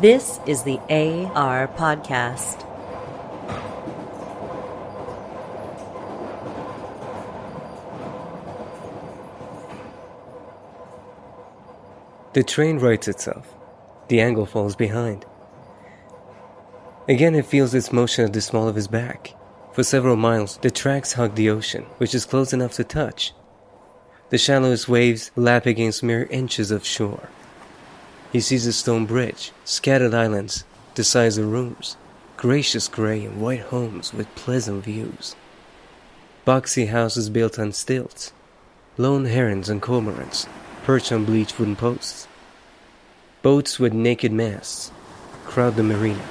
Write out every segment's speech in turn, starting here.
This is the AR Podcast. The train rights itself. The angle falls behind. Again, it feels its motion at the small of his back. For several miles, the tracks hug the ocean, which is close enough to touch. The shallowest waves lap against mere inches of shore. He sees a stone bridge, scattered islands, the size of rooms, gracious gray and white homes with pleasant views. Boxy houses built on stilts, lone herons and cormorants perched on bleached wooden posts. Boats with naked masts crowd the marina.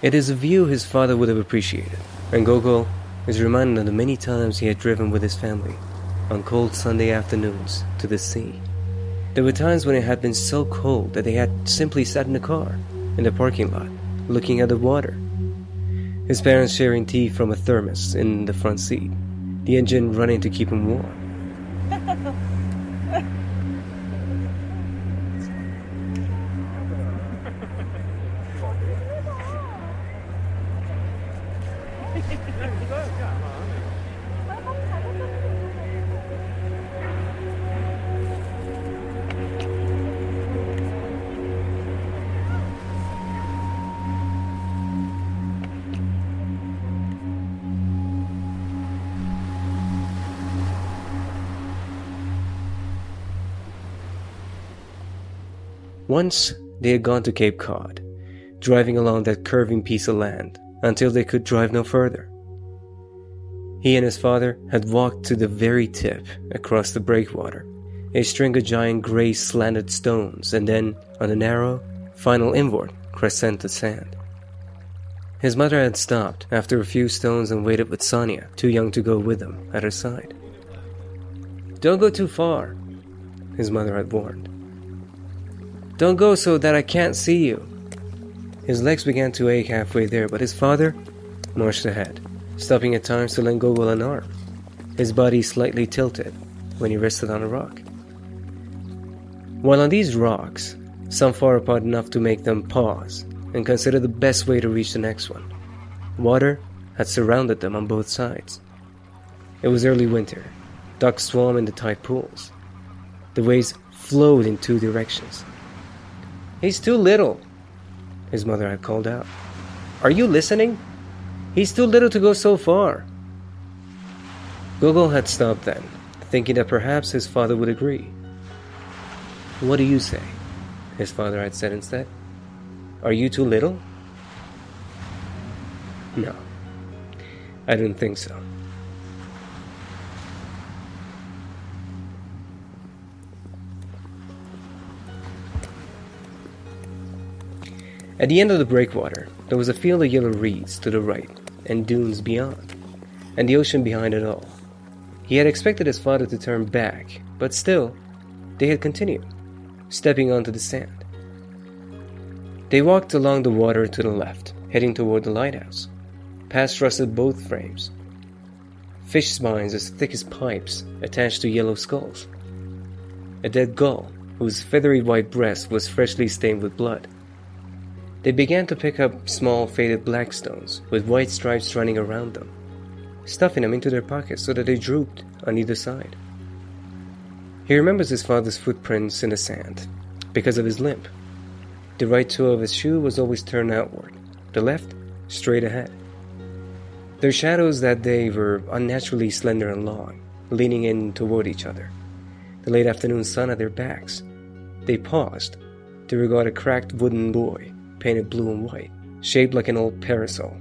It is a view his father would have appreciated, and Gogol is reminded of the many times he had driven with his family on cold Sunday afternoons to the sea. There were times when it had been so cold that they had simply sat in the car, in the parking lot, looking at the water. His parents sharing tea from a thermos in the front seat, the engine running to keep him warm. Once they had gone to Cape Cod, driving along that curving piece of land until they could drive no further. He and his father had walked to the very tip across the breakwater, a string of giant gray slanted stones, and then on a narrow, final inward crescent of sand. His mother had stopped after a few stones and waited with Sonia, too young to go with them, at her side. Don't go too far, his mother had warned. Don't go so that I can't see you. His legs began to ache halfway there, but his father marched ahead, stopping at times to lend Gogol an arm, his body slightly tilted when he rested on a rock. While on these rocks, some far apart enough to make them pause and consider the best way to reach the next one, water had surrounded them on both sides. It was early winter. Ducks swam in the tide pools. The waves flowed in two directions, He's too little, his mother had called out. Are you listening? He's too little to go so far. Gogol had stopped then, thinking that perhaps his father would agree. What do you say? His father had said instead. Are you too little? No, I didn't think so. At the end of the breakwater, there was a field of yellow reeds to the right, and dunes beyond, and the ocean behind it all. He had expected his father to turn back, but still, they had continued, stepping onto the sand. They walked along the water to the left, heading toward the lighthouse, past rusted boat frames, fish spines as thick as pipes attached to yellow skulls, a dead gull whose feathery white breast was freshly stained with blood they began to pick up small faded black stones with white stripes running around them, stuffing them into their pockets so that they drooped on either side. He remembers his father's footprints in the sand because of his limp. The right toe of his shoe was always turned outward, the left straight ahead. Their shadows that day were unnaturally slender and long, leaning in toward each other. The late afternoon sun at their backs. They paused to regard a cracked wooden buoy painted blue and white, shaped like an old parasol.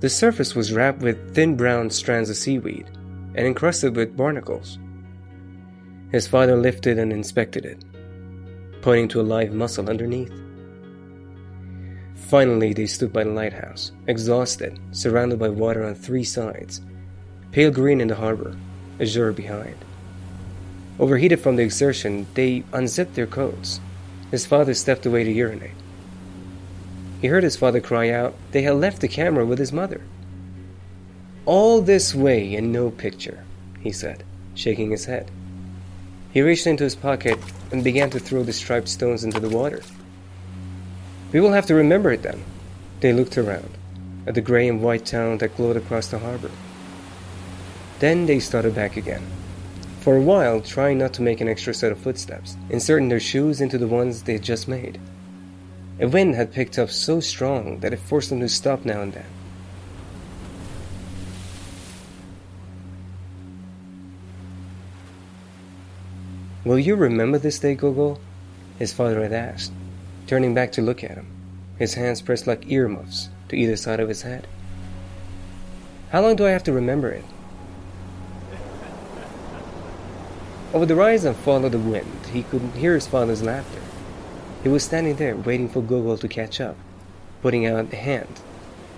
The surface was wrapped with thin brown strands of seaweed and encrusted with barnacles. His father lifted and inspected it, pointing to a live mussel underneath. Finally, they stood by the lighthouse, exhausted, surrounded by water on three sides, pale green in the harbor, azure behind. Overheated from the exertion, they unzipped their coats his father stepped away to urinate. He heard his father cry out they had left the camera with his mother. All this way and no picture, he said, shaking his head. He reached into his pocket and began to throw the striped stones into the water. We will have to remember it then. They looked around at the gray and white town that glowed across the harbor. Then they started back again. For a while, trying not to make an extra set of footsteps, inserting their shoes into the ones they had just made. A wind had picked up so strong that it forced them to stop now and then. Will you remember this day, Gogol? His father had asked, turning back to look at him, his hands pressed like earmuffs to either side of his head. How long do I have to remember it? Over the rise and fall of the wind, he could hear his father's laughter. He was standing there waiting for Gogol to catch up, putting out a hand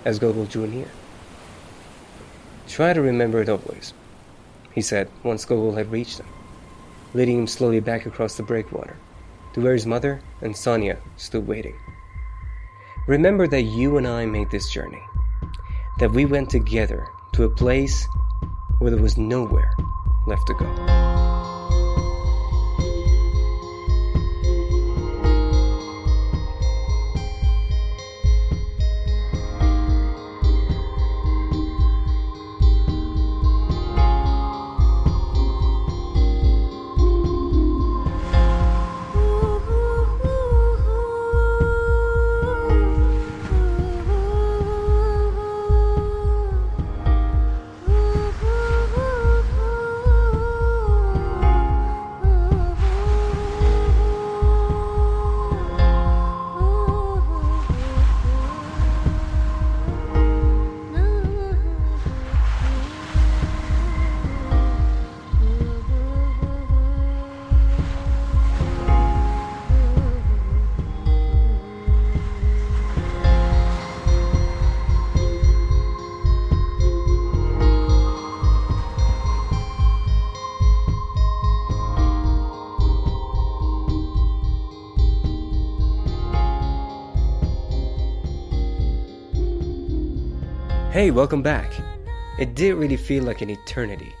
as Gogol drew near. Try to remember it always, he said once Gogol had reached him, leading him slowly back across the breakwater to where his mother and Sonia stood waiting. Remember that you and I made this journey, that we went together to a place where there was nowhere left to go. Welcome back. It did really feel like an eternity.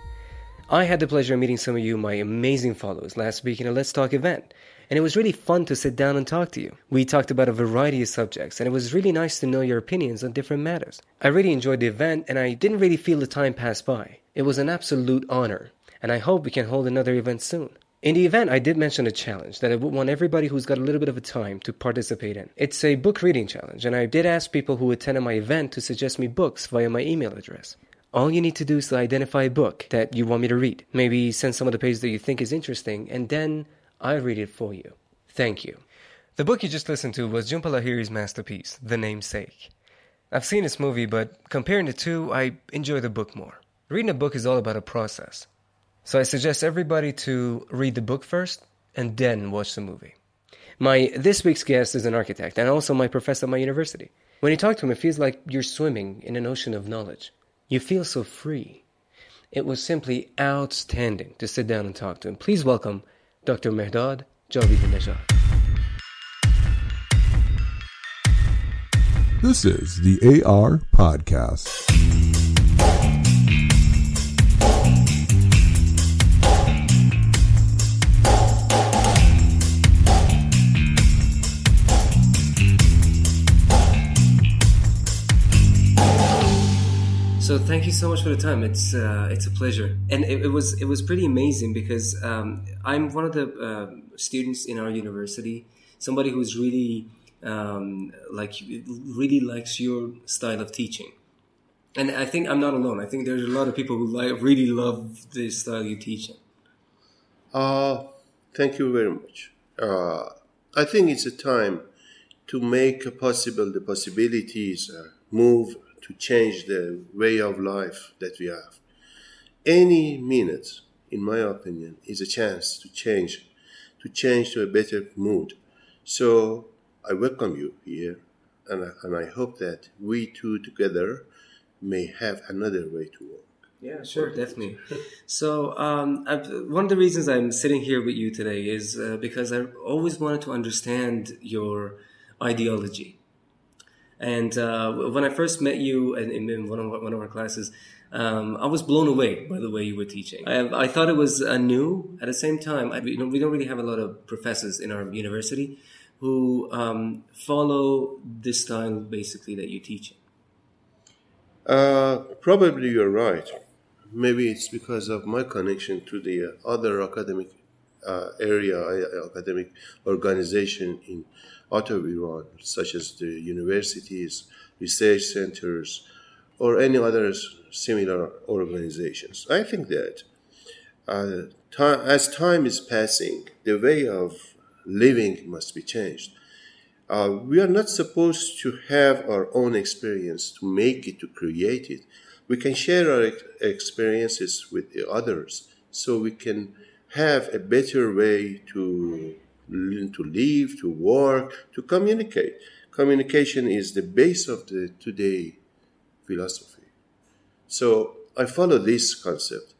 I had the pleasure of meeting some of you, my amazing followers, last week in a Let's Talk event, and it was really fun to sit down and talk to you. We talked about a variety of subjects, and it was really nice to know your opinions on different matters. I really enjoyed the event, and I didn't really feel the time pass by. It was an absolute honor, and I hope we can hold another event soon. In the event, I did mention a challenge that I would want everybody who's got a little bit of a time to participate in. It's a book reading challenge, and I did ask people who attended my event to suggest me books via my email address. All you need to do is to identify a book that you want me to read. Maybe send some of the pages that you think is interesting, and then I'll read it for you. Thank you. The book you just listened to was Jhumpa Lahiri's masterpiece, The Namesake. I've seen this movie, but comparing the two, I enjoy the book more. Reading a book is all about a process. So I suggest everybody to read the book first and then watch the movie. My this week's guest is an architect and also my professor at my university. When you talk to him, it feels like you're swimming in an ocean of knowledge. You feel so free. It was simply outstanding to sit down and talk to him. Please welcome Dr. Mehrdad Javidinejad. This is the AR Podcast. So thank you so much for the time. It's uh, it's a pleasure, and it, it, was it was pretty amazing because um, I'm one of the uh, students in our university, somebody who's really um, like really likes your style of teaching, and I think I'm not alone. I think there's a lot of people who like really love the style you teach. Uh, thank you very much. Uh, I think it's a time to make possible the possibilities uh, move to change the way of life that we have. Any minute, in my opinion, is a chance to change, to change to a better mood. So I welcome you here, and I, and I hope that we two together may have another way to work. Yeah, sure, definitely. so, um, one of the reasons I'm sitting here with you today is uh, because I always wanted to understand your ideology And uh, when I first met you in, in one, of, one of our classes, um, I was blown away by the way you were teaching. I, I thought it was uh, new. At the same time, I, you know, we don't really have a lot of professors in our university who um, follow this style basically that you teach. Uh, probably you're right. Maybe it's because of my connection to the other academic uh, area, uh, academic organization in out of Iran, such as the universities, research centers, or any other similar organizations. I think that uh, time, as time is passing, the way of living must be changed. Uh, we are not supposed to have our own experience to make it, to create it. We can share our ex- experiences with the others so we can have a better way to to live, to work, to communicate. Communication is the base of the today philosophy. So I follow this concept.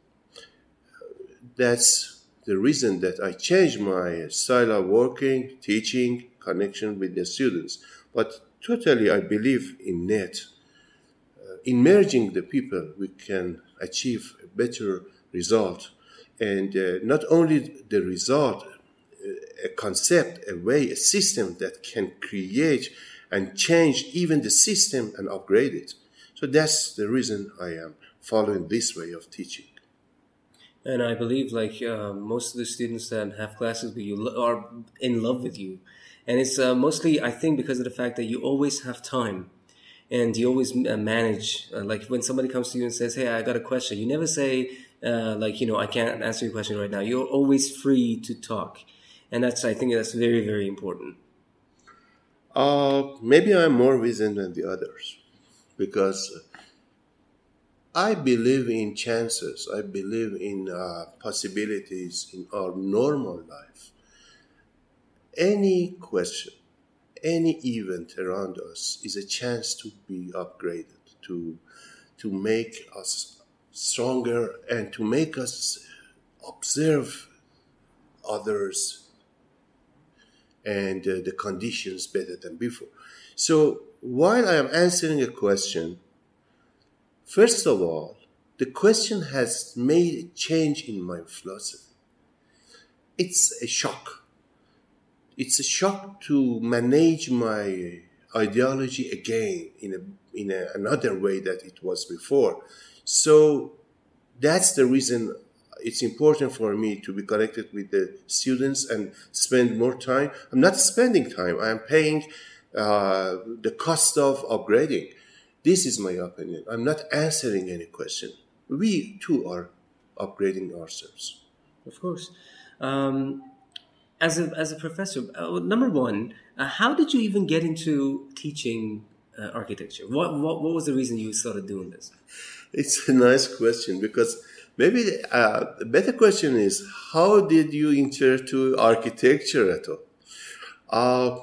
That's the reason that I changed my style of working, teaching, connection with the students. But totally, I believe in net. Uh, in merging the people, we can achieve a better result. And uh, not only the result, a concept, a way, a system that can create and change even the system and upgrade it. So that's the reason I am following this way of teaching. And I believe, like uh, most of the students that have classes with you are in love with you, and it's uh, mostly, I think, because of the fact that you always have time, and you always uh, manage. Uh, like when somebody comes to you and says, "Hey, I got a question," you never say, uh, "Like you know, I can't answer your question right now." You're always free to talk and that's I think that's very very important. Uh, maybe I'm more vision than the others because I believe in chances. I believe in uh, possibilities in our normal life. Any question, any event around us is a chance to be upgraded, to to make us stronger, and to make us observe others and uh, the conditions better than before. So while I am answering a question, first of all, the question has made a change in my philosophy. It's a shock. It's a shock to manage my ideology again in a, in a, another way that it was before. So that's the reason it's important for me to be connected with the students and spend more time. I'm not spending time. I am paying uh, the cost of upgrading. This is my opinion. I'm not answering any question. We too are upgrading ourselves. Of course. Um, as a as a professor, uh, number one, uh, how did you even get into teaching uh, architecture? What, what what was the reason you started doing this? It's a nice question because Maybe uh, better question is how did you enter to architecture at all? Uh,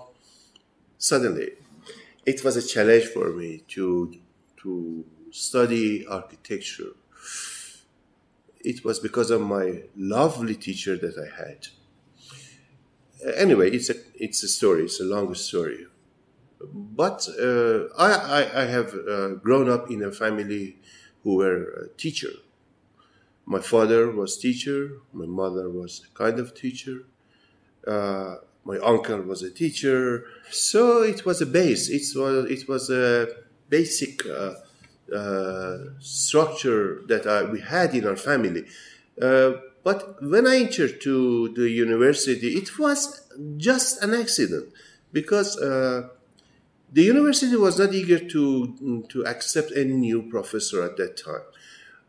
suddenly, it was a challenge for me to to study architecture. It was because of my lovely teacher that I had. Anyway, it's a it's a story. It's a long story. But uh, I, I, I have uh, grown up in a family who were a teacher my father was teacher. My mother was a kind of teacher. Uh, my uncle was a teacher. So it was a base. It was it was a basic uh, uh, structure that I, we had in our family. Uh, but when I entered to the university, it was just an accident because uh, the university was not eager to to accept any new professor at that time.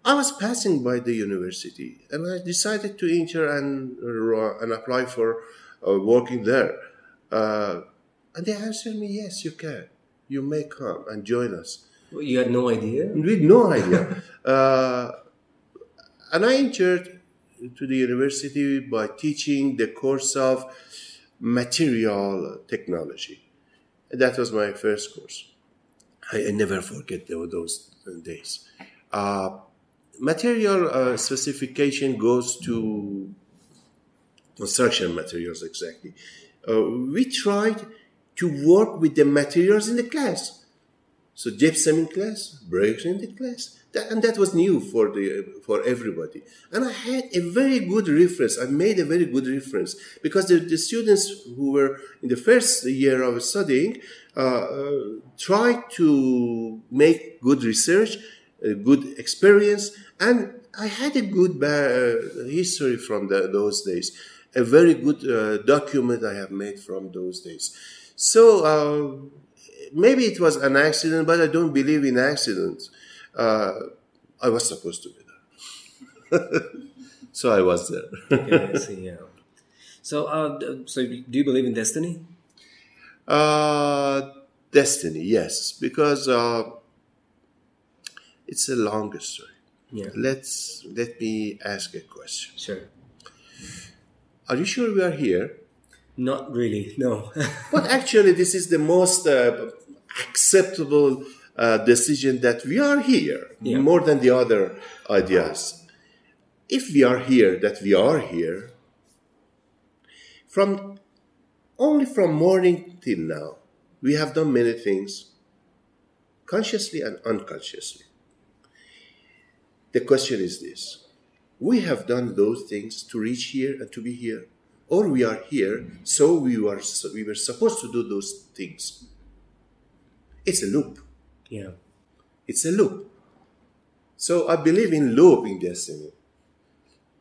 I was passing by the university and I decided to enter and, uh, and apply for uh, working there. Uh, and they answered me, yes, you can. You may come and join us. Well, you had no idea? We had no idea. Uh, and I entered to the university by teaching the course of material technology. That was my first course. I, I never forget those days. Uh, material uh, specification goes to construction materials exactly. Uh, we tried to work with the materials in the class. So gypsum in class, breaks in the class, that, and that was new for the for everybody. And I had a very good reference. I made a very good reference because the, the students who were in the first year of studying uh, uh, tried to make good research, a good experience, and I had a good uh, history from the, those days. A very good uh, document I have made from those days. So uh, maybe it was an accident, but I don't believe in accidents. Uh, I was supposed to be there, so I was there. yeah, I see, yeah. So, uh, so do you believe in destiny? Uh, destiny, yes, because uh, it's a long story. Yeah. Let's let me ask a question. Sure. Are you sure we are here? Not really, no. but actually, this is the most uh, acceptable uh, decision that we are here Yeah. more than the other ideas. If we are here, that we are here, from only from morning till now, we have done many things, consciously and unconsciously. The question is this we have done those things to reach here and to be here, or we are here, so we were, we were supposed to do those things. It's a loop. yeah. It's a loop. So I believe in loop in destiny.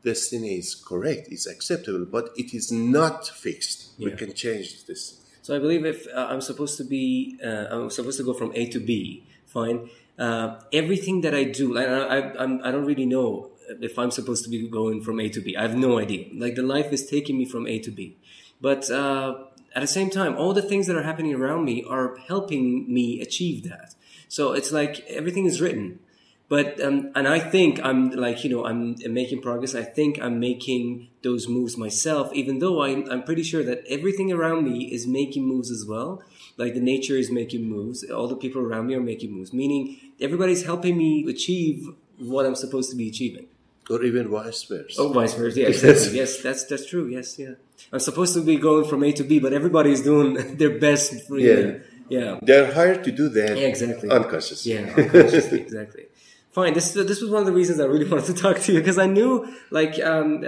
Destiny is correct, it's acceptable, but it is not fixed. We can change this. So I believe if uh, I'm supposed to be, uh, I'm supposed to go from A to B, fine. Uh, everything that I do, I, I, I'm, I don't really know if I'm supposed to be going from A to B. I have no idea. Like the life is taking me from A to B. But uh, at the same time, all the things that are happening around me are helping me achieve that. So it's like everything is written. But um, and I think I'm like you know I'm making progress. I think I'm making those moves myself, even though I'm I'm pretty sure that everything around me is making moves as well. Like the nature is making moves. All the people around me are making moves. Meaning everybody's helping me achieve what I'm supposed to be achieving. Or even vice versa. Oh, vice versa. Yeah, exactly. yes, that's that's true. Yes, yeah. I'm supposed to be going from A to B, but everybody's doing their best. For, Yeah. yeah. They're hired to do that Yeah, exactly. unconsciously. Yeah, unconsciously, exactly. Fine. This this was one of the reasons I really wanted to talk to you because I knew, like, um,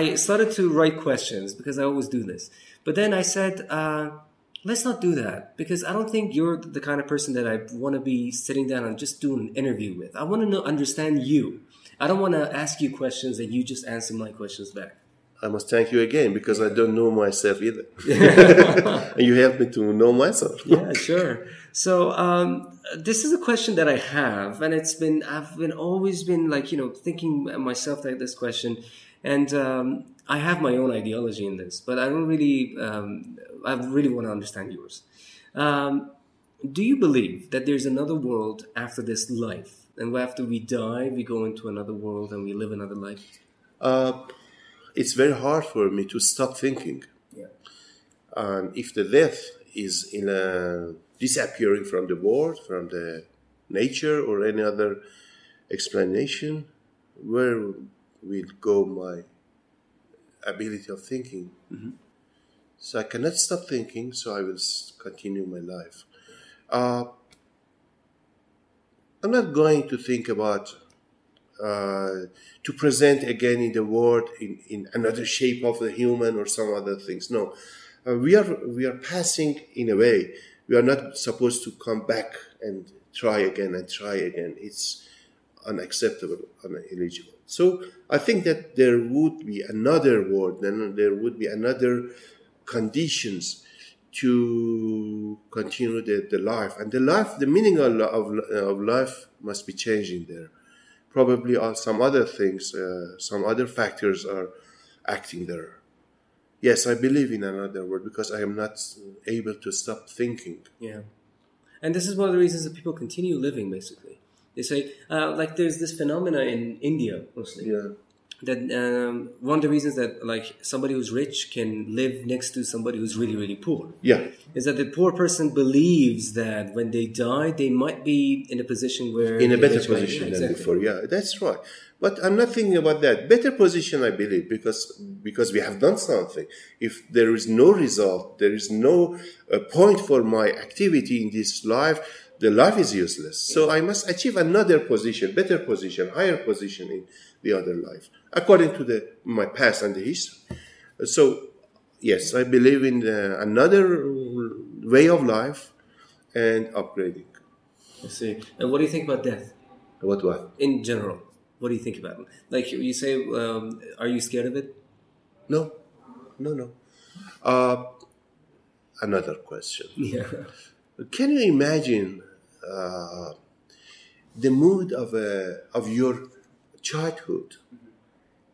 I started to write questions because I always do this. But then I said, uh, let's not do that because I don't think you're the kind of person that I want to be sitting down and just doing an interview with. I want to know, understand you. I don't want to ask you questions and you just answer my questions back. I must thank you again because I don't know myself either. and you helped me to know myself. yeah, sure. So um, this is a question that I have, and it's been I've been always been like you know thinking myself like this question, and um, I have my own ideology in this, but I don't really um, I really want to understand yours. Um, do you believe that there's another world after this life, and after we die, we go into another world and we live another life? Uh, it's very hard for me to stop thinking. Yeah. And if the death is in a disappearing from the world, from the nature, or any other explanation, where will go my ability of thinking? So I cannot stop thinking, so I will continue my life. Uh, I'm not going to think about uh, to present again in the world in, in another shape of the human or some other things. No, uh, we are we are passing in a way. We are not supposed to come back and try again and try again. It's unacceptable, uneligible. So I think that there would be another world, then there would be another conditions to continue the, the life and the life the meaning of, of, of life must be changing there probably some other things, uh, some other factors are acting there. Yes, I believe in another world because I am not able to stop thinking. Yeah. And this is one of the reasons that people continue living, basically. They say, uh, like, there's this phenomena in India, mostly, Yeah. that um, one of the reasons that, like, somebody who's rich can live next to somebody who's really, really poor Yeah. is that the poor person believes that when they die, they might be in a position where. In a better position than exactly. before. Yeah, that's right. But I'm not thinking about that. Better position, I believe, because because we have done something. If there is no result, there is no uh, point for my activity in this life, the life is useless. So I must achieve another position, better position, higher position in the other life, according to the my past and the history. So yes, I believe in uh, another way of life and upgrading. I see. And what do you think about death What what? in general? What do you think about it? Like you say, um, are you scared of it? No, no, no. Uh, another question. Yeah. Can you imagine uh, the mood of a, of your childhood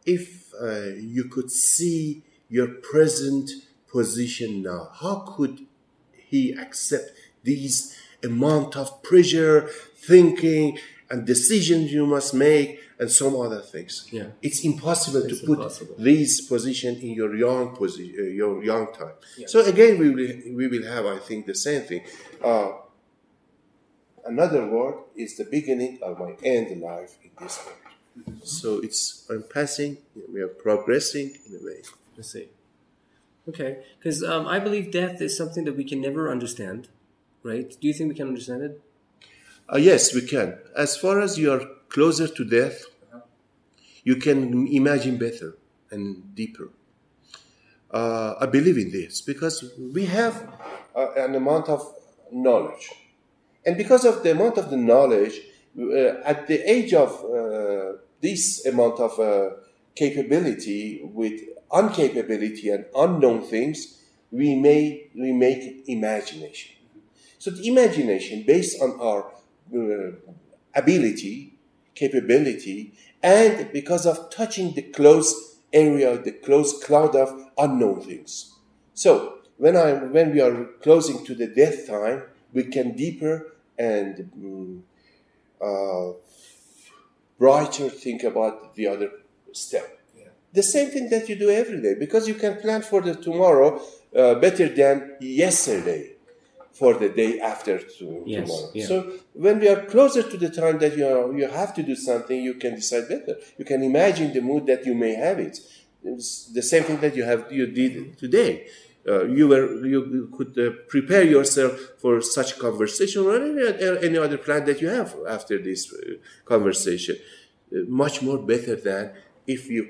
if uh, you could see your present position now? How could he accept these amount of pressure, thinking, and decisions you must make, and some other things? Yeah. it's impossible It's to put impossible. these position in your young position, uh, your young time. So again, we will we will have, I think, the same thing. Uh, another word is the beginning of my end life in this world. So it's I'm passing, we are progressing in a way. I see. Okay, because um, I believe death is something that we can never understand, right? Do you think we can understand it? Uh, yes, we can. As far as you are closer to death, you can imagine better and deeper. Uh, I believe in this because we have uh, an amount of knowledge. And because of the amount of the knowledge, uh, at the age of uh, this amount of uh, capability with uncapability and unknown things, we may we make imagination. So the imagination based on our ability, capability, and because of touching the close area, the close cloud of unknown things. So when I when we are closing to the death time, we can deeper and mm, uh, brighter think about the other step. The same thing that you do every day because you can plan for the tomorrow uh, better than yesterday for the day after to, Yes, tomorrow. yeah. So when we are closer to the time that you are, you have to do something, you can decide better. You can imagine the mood that you may have it. It's the same thing that you have you did today. Uh, you were you, could uh, prepare yourself for such conversation or any, any other plan that you have after this uh, conversation. Uh, much more better than if you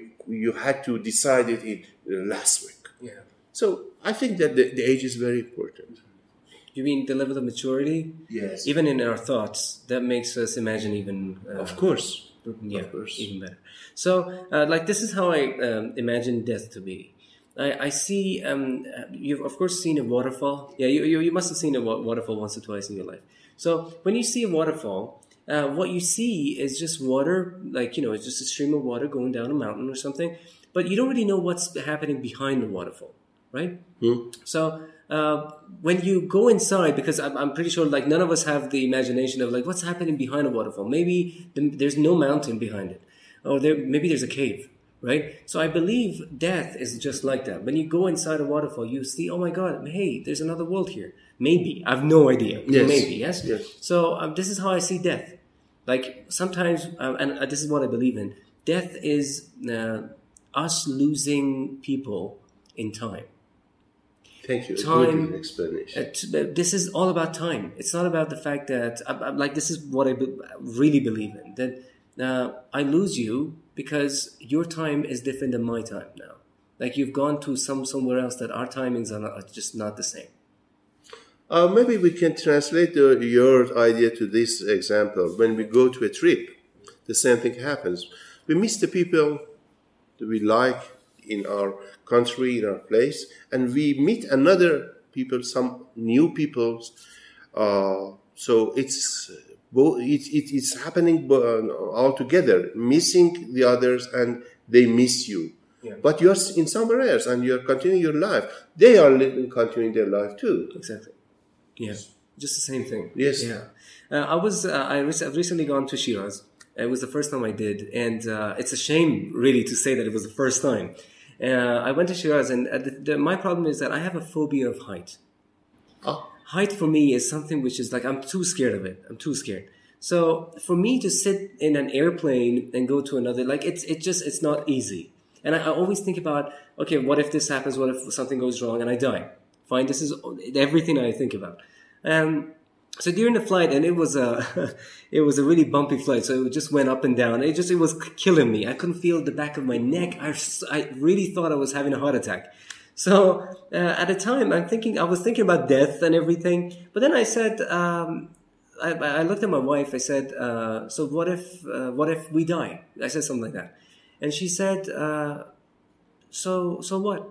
you had to decide it in uh, last week. Yeah. So I think that the, the age is very important. You mean the level of maturity? Yes. Even in our thoughts, that makes us imagine even. Uh, Of course. yeah, Of course. even better. So, uh, like, this is how I um, imagine death to be. I, I see. Um, you've of course seen a waterfall. Yeah, you, you, you must have seen a wa- waterfall once or twice in your life. So when you see a waterfall, uh, what you see is just water, like you know, it's just a stream of water going down a mountain or something. But you don't really know what's happening behind the waterfall, right? So uh, when you go inside, because I'm, I'm pretty sure like none of us have the imagination of like what's happening behind a waterfall. Maybe the, there's no mountain behind it, or there maybe there's a cave, right? So I believe death is just like that. When you go inside a waterfall, you see, oh my god, hey, there's another world here. Maybe I have no idea. Yes. Maybe yes. Yes. So um, this is how I see death. Like sometimes, um, and uh, this is what I believe in. Death is uh, us losing people in time. Thank you. Time- explanation. Uh, uh, this is all about time. It's not about the fact that I, I'm like this is what I be- really believe in. That uh, I lose you because your time is different than my time now. Like you've gone to some somewhere else that our timings are, not, are just not the same. Uh, maybe we can translate the, your idea to this example. When we go to a trip, the same thing happens. We miss the people that we like in our country, in our place, and we meet another people, some new people. Uh, so it's it, it, it's happening all together, missing the others, and they miss you. But you're in somewhere else, and you're continuing your life. They are living, continuing their life too. Exactly. Yeah, just the same thing. Yes. Yeah. Uh, I was. Uh, I rec- I've recently gone to Shiraz. It was the first time I did, and uh, it's a shame, really, to say that it was the first time. Uh, I went to Shiraz, and uh, the, the, my problem is that I have a phobia of height. Ah. Height for me is something which is like I'm too scared of it. I'm too scared. So for me to sit in an airplane and go to another, like it's it just it's not easy. And I, I always think about, okay, what if this happens? What if something goes wrong and I die? Fine, this is everything I think about. Um, so during the flight, and it was a, it was a really bumpy flight. So it just went up and down. It just, it was killing me. I couldn't feel the back of my neck. I, I really thought I was having a heart attack. So uh, at the time, I'm thinking, I was thinking about death and everything. But then I said, um, I, I, looked at my wife. I said, uh, "So what if, uh, what if we die?" I said something like that, and she said, uh, "So, so what?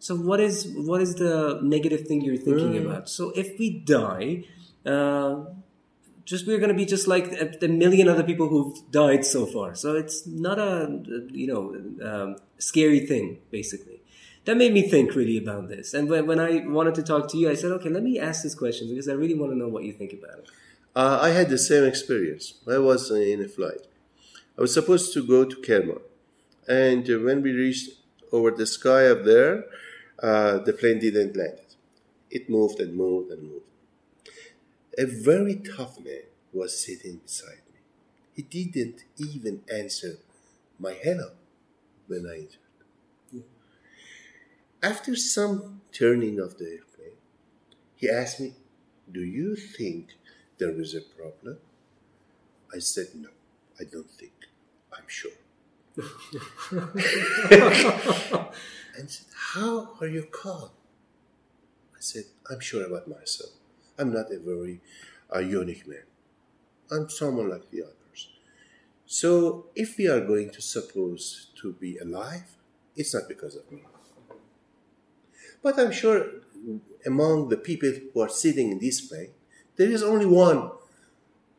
So what is what is the negative thing you're thinking Mm. about? So if we die, uh, just we're going to be just like a million other people who've died so far. So it's not a you know um, scary thing, basically. That made me think really about this. And when, when I wanted to talk to you, I said, okay, let me ask this question because I really want to know what you think about it. Uh, I had the same experience. I was in a flight. I was supposed to go to Kerman. And uh, when we reached over the sky up there, uh, the plane didn't land. It moved and moved and moved. A very tough man was sitting beside me. He didn't even answer my hello when I entered. After some turning of the airplane, he asked me, Do you think there is a problem? I said, No, I don't think. I'm sure. and said, How are you calm? I said, I'm sure about myself. I'm not a very uh, unique man. I'm someone like the others. So if we are going to suppose to be alive, it's not because of me. But I'm sure among the people who are sitting in this plane, there is only one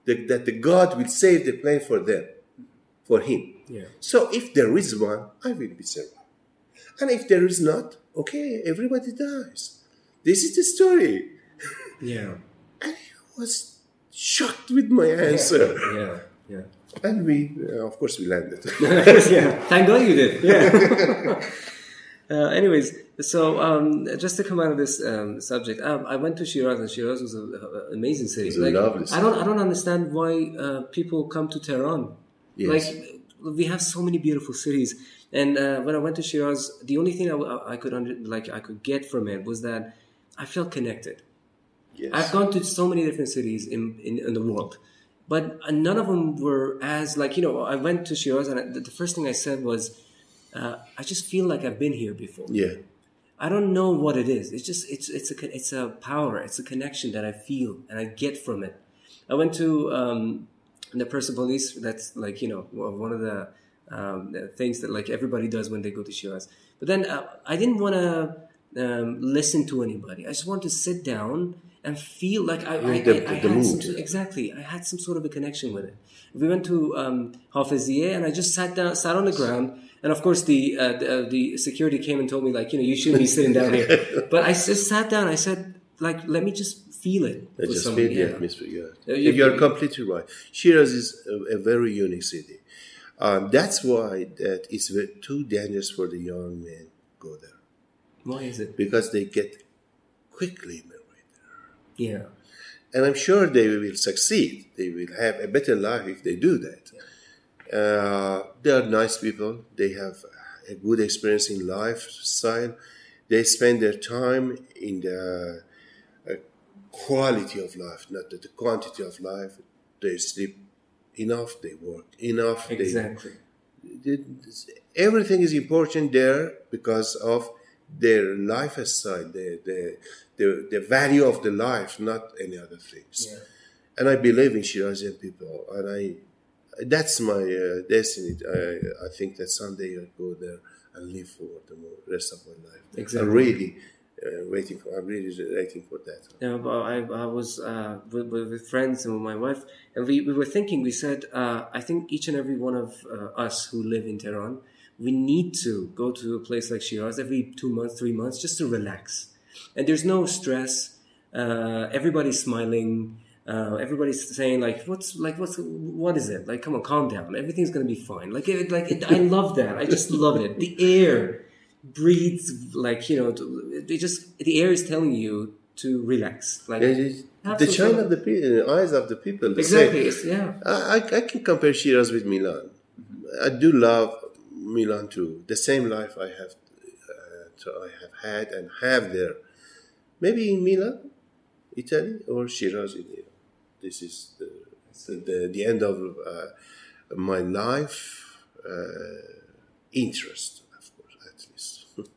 that, that the God will save the plane for them, for him. Yeah. So if there is one, I will be saved. And if there is not, okay, everybody dies. This is the story. Yeah. And he was shocked with my answer. Yeah. Yeah. And we, uh, of course, we landed. yeah. Thank God you did. Yeah. uh, anyways, so um, just to come out of this um, subject, um, I went to Shiraz, and Shiraz was an amazing city. It's a lovely I don't, I don't understand why uh, people come to Tehran. Yes. Like we have so many beautiful cities, and uh, when I went to Shiraz, the only thing I, I could under, like I could get from it was that I felt connected. Yes. I've gone to so many different cities in, in, in the world, but none of them were as like you know. I went to Shiraz, and I, the first thing I said was, uh, "I just feel like I've been here before." yeah. I don't know what it is. It's just it's it's a it's a power. It's a connection that I feel and I get from it. I went to um, the Persepolis. That's like you know one of the, um, the things that like everybody does when they go to Shiraz. But then uh, I didn't want to um, listen to anybody. I just wanted to sit down and feel like I, I, The- I, I the had mood. some, exactly. I had some sort of a connection with it. We went to um, Hafiziyeh and I just sat down, sat on the ground. And of course, the, uh, the uh, the security came and told me like, you know, you shouldn't be sitting down here. But I just sat down. I said, like, let me just feel it. I just feel the yeah. Uh, Yeah. you- You're completely right. Shiraz is a, a very unique city. Um, that's why that it's too dangerous for the young men go there Why is it? because they get quickly. Yeah. And I'm sure they will succeed. They will have a better life if they do that. Uh, they are nice people. They have a good experience in lifestyle. They spend their time in the uh, quality of life, not the, quantity of life. They sleep enough. They work enough. Exactly. They, everything is important there because of their lifestyle, the, the, the, the value of the life, not any other things. Yeah. And I believe in Shirazian people, and I that's my uh, destiny. I, I think that someday I'll go there and live for the rest of my life. Exactly. I'm really uh, waiting for. I'm really waiting for that. Yeah, but I, I was uh, with, with, with friends and with my wife, and we, we were thinking. We said, uh, I think each and every one of uh, us who live in Tehran, we need to go to a place like Shiraz every two months, three months, just to relax. And there's no stress. Uh, everybody's smiling. Uh, everybody's saying like, "What's like? What's what is it? Like, come on, calm down. Everything's gonna be fine." Like, it, like it, I love that. I just love it. The air breathes like you know. It just the air is telling you to relax. Like the shine of the pe- the eyes of the people. exactly. Yeah. I, I- I can compare Shiraz with Milan. I do love Milan too. The same life I have, uh, I have had and have there. Maybe in Milan, Italy or Shiraz in Iran. This is the the, the, the end of uh, my life uh, interest, of course, at least.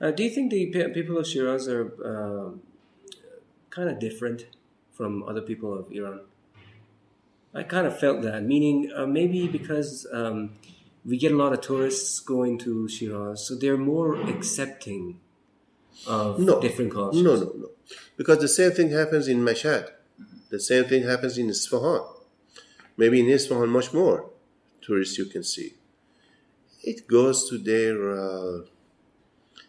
Uh, do you think the people of Shiraz are um, kind of different from other people of Iran? I kind of felt that, meaning uh, maybe because um, we get a lot of tourists going to Shiraz, so they're more accepting of no, different cultures. No, no, no. Because the same thing happens in Mashhad. The same thing happens in Isfahan. Maybe in Isfahan, much more tourists you can see. It goes to their uh,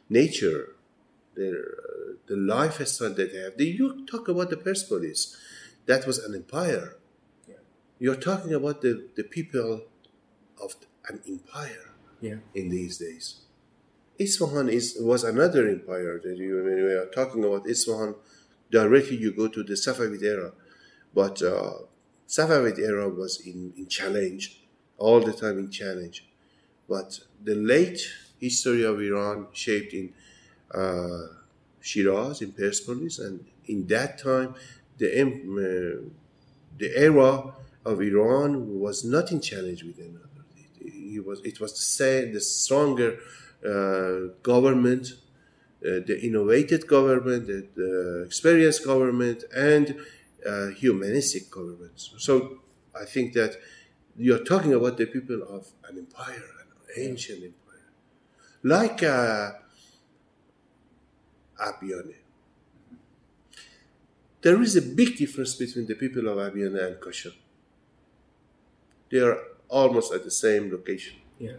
nature, their uh, the lifestyle that they have. They, you talk about the Persepolis, that was an empire. You're talking about the, the people of an empire Yeah. in these days. Isfahan is was another empire that you when we are talking about Isfahan. Directly, you go to the Safavid era, but uh, Safavid era was in, in challenge all the time in challenge. But the late history of Iran shaped in uh, Shiraz, in Persepolis, and in that time, the em- uh, the era of Iran was not in challenge with another. It, it was it was the the stronger uh, government, uh, the innovative government, the, the experienced government, and uh, humanistic governments. So I think that you're talking about the people of an empire, an ancient empire, like uh, Abyaneh. There is a big difference between the people of Abyaneh and Kashan. They are almost at the same location. Yeah.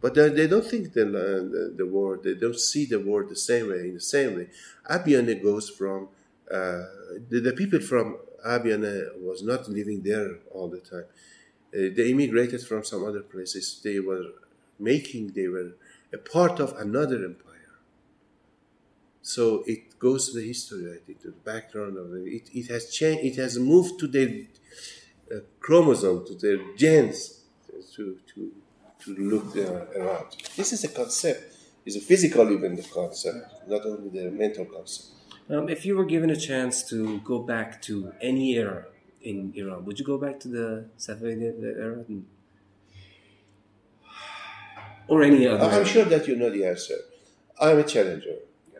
But they, they don't think the, the, the word, they don't see the word the same way, in the same way. Abyaneh goes from, uh, the, the people from Abyaneh was not living there all the time. Uh, they immigrated from some other places. They were making, they were a part of another empire. So it goes to the history, I think, to the background of it. It, it has changed, it has moved to their uh, chromosome, to their genes, to, to, to look uh, around. This is a concept. It's a physical even the concept, not only the mental concept. Um, if you were given a chance to go back to any era in Iran, would you go back to the Safavid era? Or any other? I'm sure that you know the answer. I'm a challenger.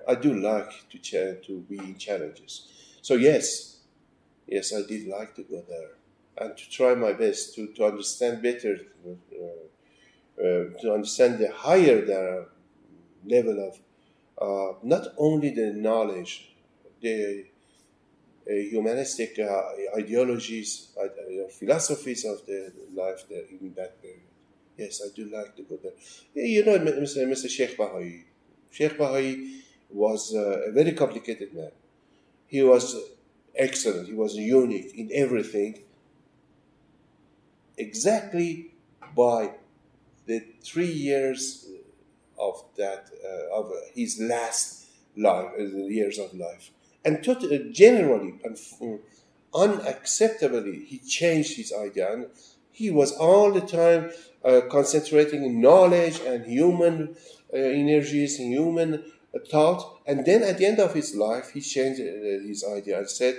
I do like to ch- to be in challenges. So yes, yes, I did like to go there and to try my best to, to understand better, uh, uh, to understand the higher the level of uh, not only the knowledge, the uh, humanistic uh, ideologies, uh, philosophies of the life there in that period. Yes, I do like to go there. You know, Mr. Mr. Sheikh Bahai. Sheikh Bahai was a very complicated man. He was excellent. He was unique in everything. Exactly by the three years of that uh, of his last life, uh, years of life, and tot- uh, generally and f- unacceptably, he changed his idea. And he was all the time uh, concentrating in knowledge and human uh, energies and human uh, thought. And then at the end of his life, he changed uh, his idea and said,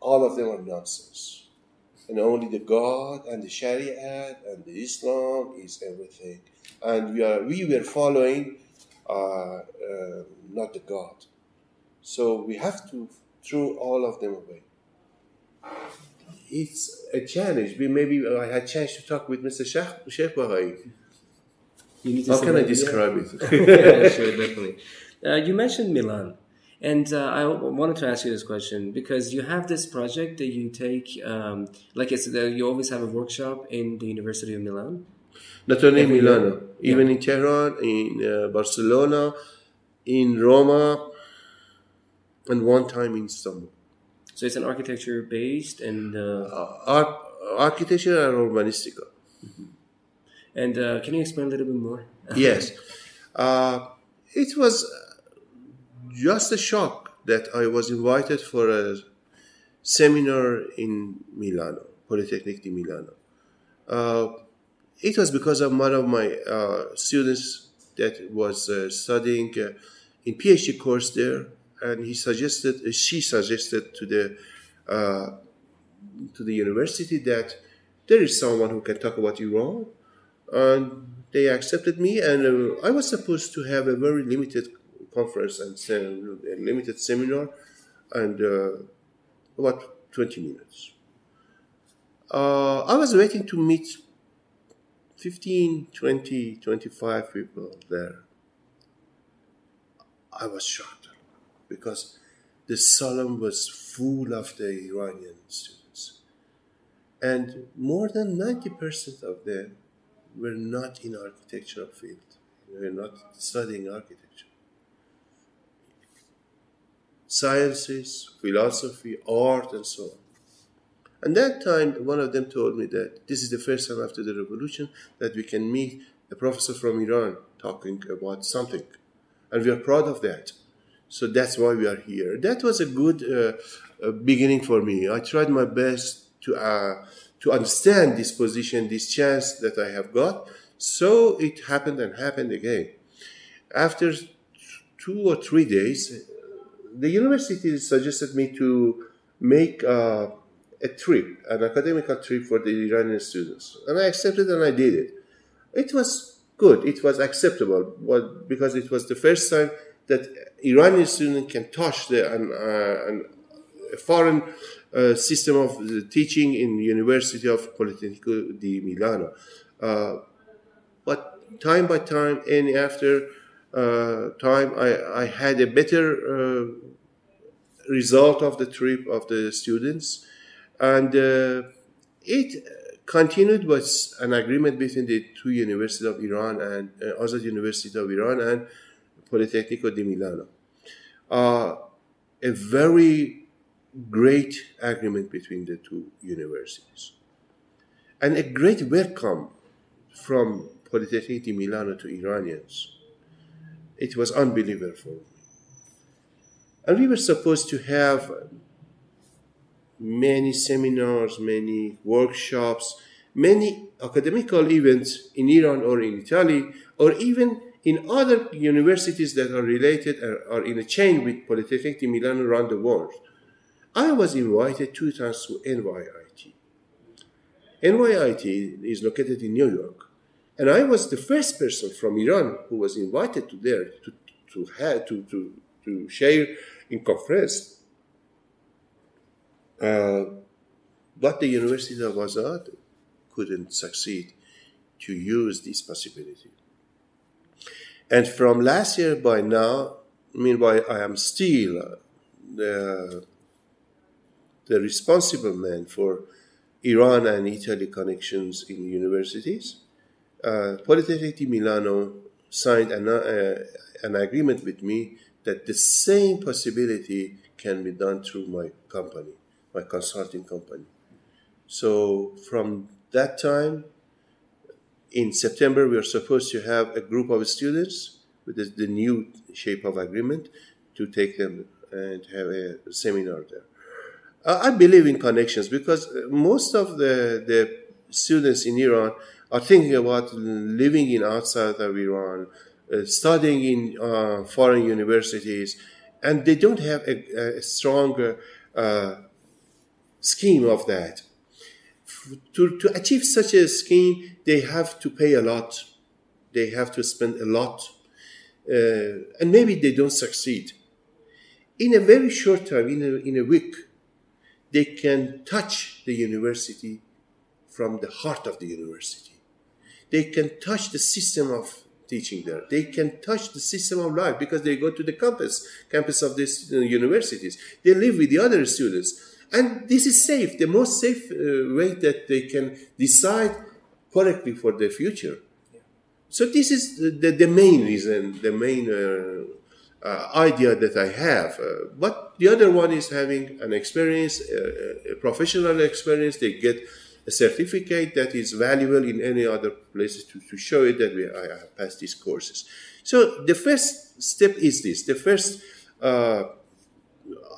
all of them are nonsense. And only the God and the Sharia and the Islam is everything. And we, are, we were following uh, uh, not the God. So we have to throw all of them away. It's a challenge. We- Maybe I had chance to talk with Mr. Sheikh, Sheikh Bahai. You need to How can I describe it? yeah, sure, definitely. Uh, you mentioned Milan, and uh, I wanted to ask you this question because you have this project that you take, um, like it's the, you always have a workshop in the University of Milan. Not only in year. Milano, even in Tehran, in uh, Barcelona, in Roma, and one time in Istanbul. So it's an architecture based, and uh, Uh, art, architecture and urbanistica. and uh, can you explain a little bit more? yes. Uh, it was just a shock that I was invited for a seminar in Milano, Polytechnic di Milano. Uh, it was because of one of my uh, students that was uh, studying uh, in PhD course there and he suggested, she suggested to the uh, to the university that there is someone who can talk about Iran, and they accepted me. And uh, I was supposed to have a very limited conference and a limited seminar, and uh, about twenty minutes. Uh, I was waiting to meet 15, 20, 25 people there. I was shocked because the salon was full of the Iranian students. And more than 90% of them were not in architectural field. They were not studying architecture. Sciences, philosophy, art, and so on. And that time, one of them told me that this is the first time after the revolution that we can meet a professor from Iran talking about something. And we are proud of that. So that's why we are here. That was a good uh, beginning for me. I tried my best to, uh, to understand this position, this chance that I have got. So it happened and happened again. After two or three days, the university suggested me to make uh, a trip, an academical trip for the Iranian students. And I accepted and I did it. It was good, it was acceptable, but because it was the first time that Iranian students can touch the, an, uh, an, a foreign uh, system of teaching in University of Politecnico di Milano. Uh, but time by time and after time, I, I had a better uh, result of the trip of the students and uh, it continued was an agreement between the two universities of Iran and uh, Azad University of Iran and Politecnico di Milano. Uh, a very great agreement between the two universities. And a great welcome from Politecnico di Milano to Iranians. It was unbelievable for me. And we were supposed to have many seminars, many workshops, many academical events in Iran or in Italy, or even in other universities that are related or are in a chain with Polytechnic di Milano around the world. I was invited two times to NYIT. NYIT is located in New York, and I was the first person from Iran who was invited to there to to have, to, to to share in conference uh, but the University of Azad couldn't succeed to use this possibility. And from last year by now, meanwhile, I am still uh, the, the responsible man for Iran and Italy connections in universities. Uh, Milano signed an, uh, an agreement with me that the same possibility can be done through my company my consulting company. So from that time, in September, we are supposed to have a group of students with the, the new shape of agreement to take them and have a seminar there. Uh, I believe in connections because most of the, the students in Iran are thinking about living in outside of Iran, uh, studying in uh, foreign universities, and they don't have a, a uh, scheme of that. To, to achieve such a scheme, they have to pay a lot. They have to spend a lot. Uh, and maybe they don't succeed. In a very short time, in a, in a week, they can touch the university from the heart of the university. They can touch the system of teaching there. They can touch the system of life because they go to the campus, campus of these uh, universities. They live with the other students and this is safe, the most safe uh, way that they can decide correctly for their future. So this is the, the main reason, the main uh, uh, idea that I have. Uh, but the other one is having an experience, uh, a professional experience. They get a certificate that is valuable in any other places to, to show it that we, I have passed these courses. So the first step is this. The first uh,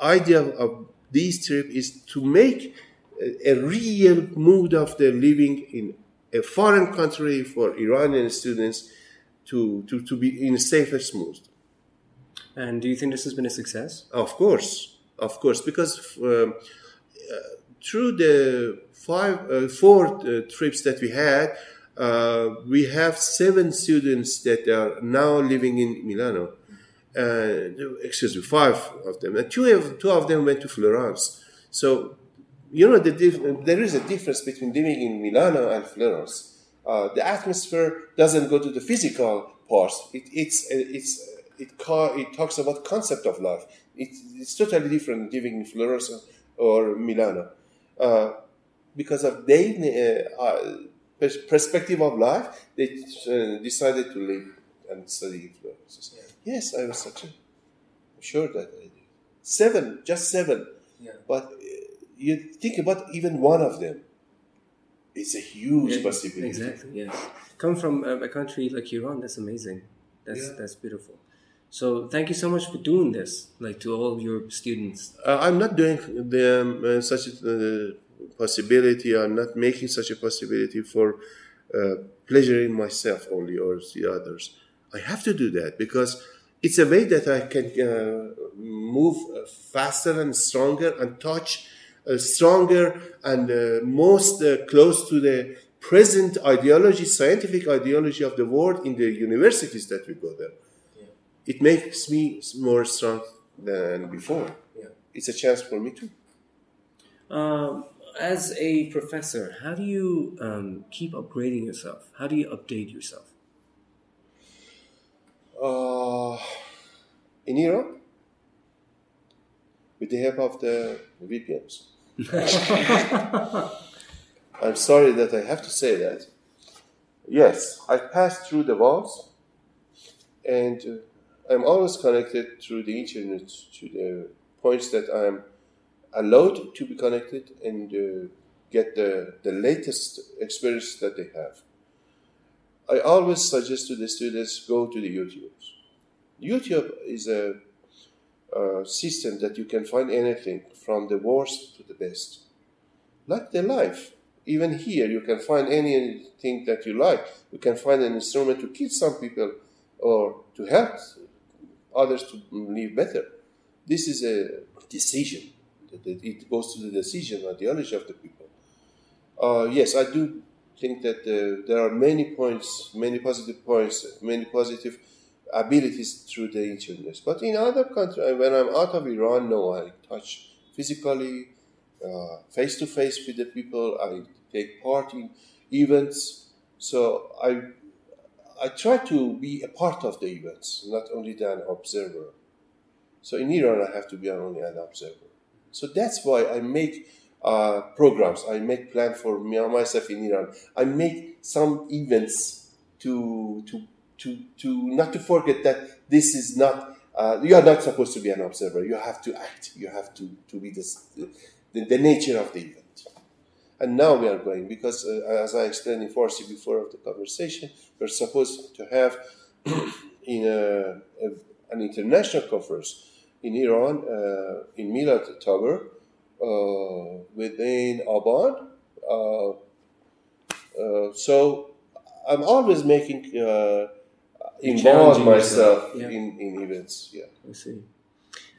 idea of this trip is to make a, a real mood of the living in a foreign country for Iranian students to, to, to be in safest mood. And do you think this has been a success? Of course, of course, because um, uh, through the five, uh, four uh, trips that we had, uh, we have seven students that are now living in Milano. Uh, excuse me, five of them, and two of two of them went to Florence. So, you know, the dif- there is a difference between living in Milano and Florence. Uh, the atmosphere doesn't go to the physical parts. It, it's it's it, ca- it talks about concept of life. It, it's totally different living in Florence or Milano. Uh, because of their uh, uh, perspective of life, they uh, decided to live and study in Florence. Yes, I was such a, I'm sure that I did. Seven, just seven. Yeah. But uh, you think about even one of them. It's a huge possibility. Exactly. Yes. Come from a country like Iran, that's amazing. That's Yeah. that's beautiful. So thank you so much for doing this, like to all your students. Uh, I'm not doing uh, such a uh, possibility. I'm not making such a possibility for uh, pleasuring myself only or the others. I have to do that because it's a way that I can uh, move faster and stronger and touch stronger and most close to the present ideology, scientific ideology of the world in the universities that we go there. It makes me more strong than before. Yeah. It's a chance for me too. Um, as a professor, how do you um, keep upgrading yourself? How do you update yourself? Uh, in Europe, with the help of the VPNs. I'm sorry that I have to say that. Yes, I passed through the walls, and uh, I'm always connected through the internet to the points that I'm allowed to be connected and uh, get the, the latest experience that they have. I always suggest to the students go to the YouTube. YouTube is a, a system that you can find anything from the worst to the best. Like the life. Even here, you can find anything that you like. You can find an instrument to kill some people or to help others to live better. This is a decision. It goes to the decision, ideology of the people. Uh, yes, I do think that uh, there are many points, many positive points, many positive abilities through the internet. But in other countries, when I'm out of Iran, no, I touch physically, face to face with the people. I take part in events. So I, I try to be a part of the events, not only an observer. So in Iran, I have to be only an observer. So that's why I make uh, programs. I make plans for myself in Iran. I make some events to to to to not to forget that this is not. Uh, you are not supposed to be an observer. You have to act. You have to to be this, the, the nature of the event. And now we are going because, uh, as I explained in Farsi before of the conversation, we're supposed to have in a, a, an international conference in Iran uh, in Milad Tower uh, within Aban. Uh, uh, so I'm always making uh, involve myself yeah. in, in events. Yeah. I see.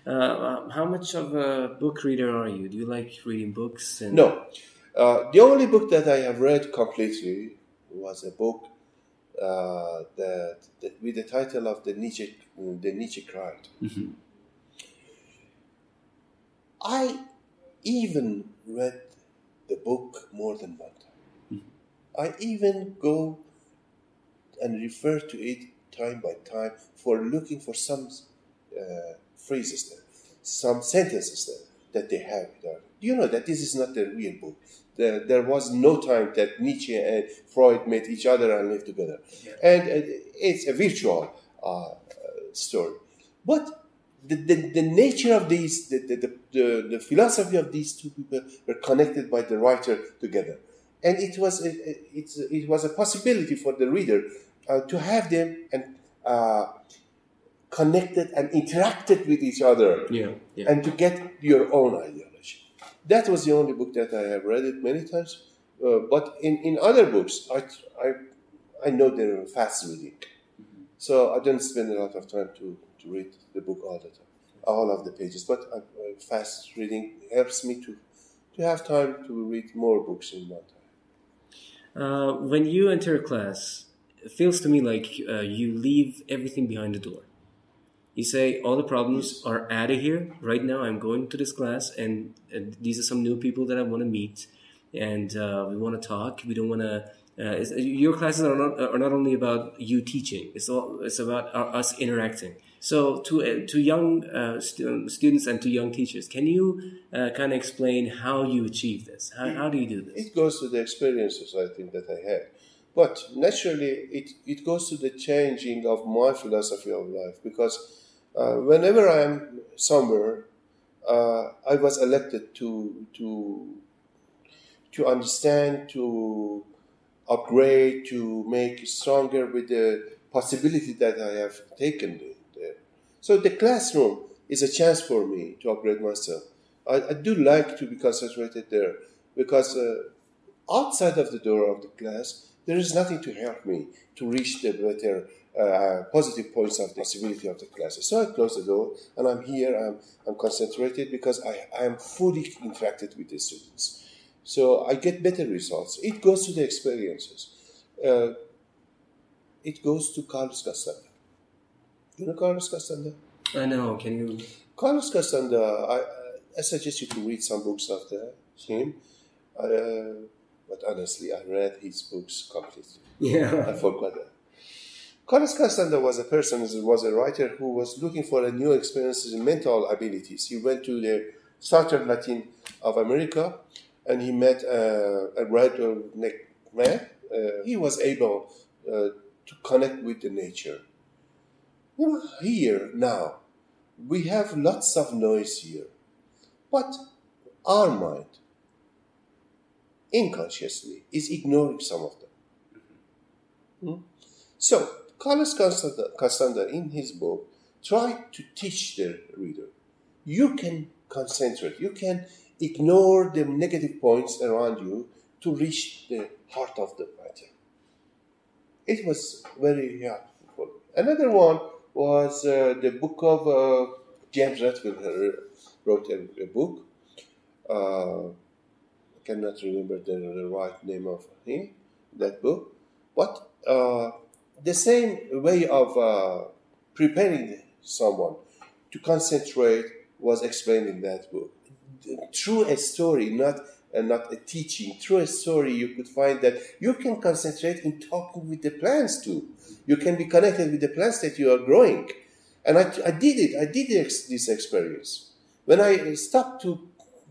Uh, how much of a book reader are you? Do you like reading books? And No, uh, the only book that I have read completely was a book uh, that, that with the title of the Nietzsche, the Nietzsche cried. I even read the book more than one time. I even go and refer to it time by time for looking for some uh, phrases there, some sentences there that they have there. You know that this is not the real book. There, there was no time that Nietzsche and Freud met each other and lived together. And uh, it's a virtual uh, story. But the, the, the nature of these, the, the, the, the, the philosophy of these two people were connected by the writer together. And it was a, it was a possibility for the reader uh, to have them and uh, connected and interacted with each other Yeah, yeah. and to get your own ideology. That was the only book that I have read it many times. Uh, but in, in other books, I, I, I know they're fast reading. So I don't spend a lot of time to, to read the book all the time, all of the pages. But uh, fast reading helps me to to have time to read more books in one time. Uh, when you enter a class, it feels to me like uh, you leave everything behind the door. You say all the problems are out of here right now. I'm going to this class, and, these are some new people that I want to meet, and uh, we want to talk. We don't want to. Uh, your classes are not are not only about you teaching. It's all it's about our, us interacting. So to uh, to young uh, stu- students and to young teachers, can you uh, kind of explain how you achieve this? How, how do you do this? It goes to the experiences I think that I had. But naturally, it, it goes to the changing of my philosophy of life because uh, whenever I am somewhere, uh, I was elected to to to understand, to upgrade, to make stronger with the possibility that I have taken there. So the classroom is a chance for me to upgrade myself. I, I do like to be concentrated there because uh, outside of the door of the class, there is nothing to help me to reach the better uh, positive points of the possibility of the classes. So I close the door and I'm here, I'm, I'm concentrated because I, I am fully interacted with the students. So I get better results. It goes to the experiences. Uh, it goes to Carlos Castaneda. You know Carlos Castaneda? I know. Can you? Carlos Castaneda, I, I suggest you to read some books of the, him. Uh, but honestly, I read his books completely. Yeah. I forgot that. Carlos Castaneda was a person, was a writer who was looking for a new experiences in mental abilities. He went to the southern Latin of America and he met uh, a neck man. Uh, he was able uh, to connect with the nature. You know, here now, we have lots of noise here, but our mind, unconsciously, is ignoring some of them. Hmm? So, Carlos Castaneda, in his book, tried to teach the reader you can concentrate, you can ignore the negative points around you to reach the heart of the matter. It was very helpful. Another one was uh, the book of uh, James Redfield wrote a, a book. Uh, I cannot remember the, the, right name of him, that book, but uh, the same way of uh, preparing someone to concentrate was explained in that book. Through a story, not uh, not a teaching, through a story, you could find that you can concentrate in talking with the plants too. You can be connected with the plants that you are growing. And I, I did it. I did this experience. When I stopped to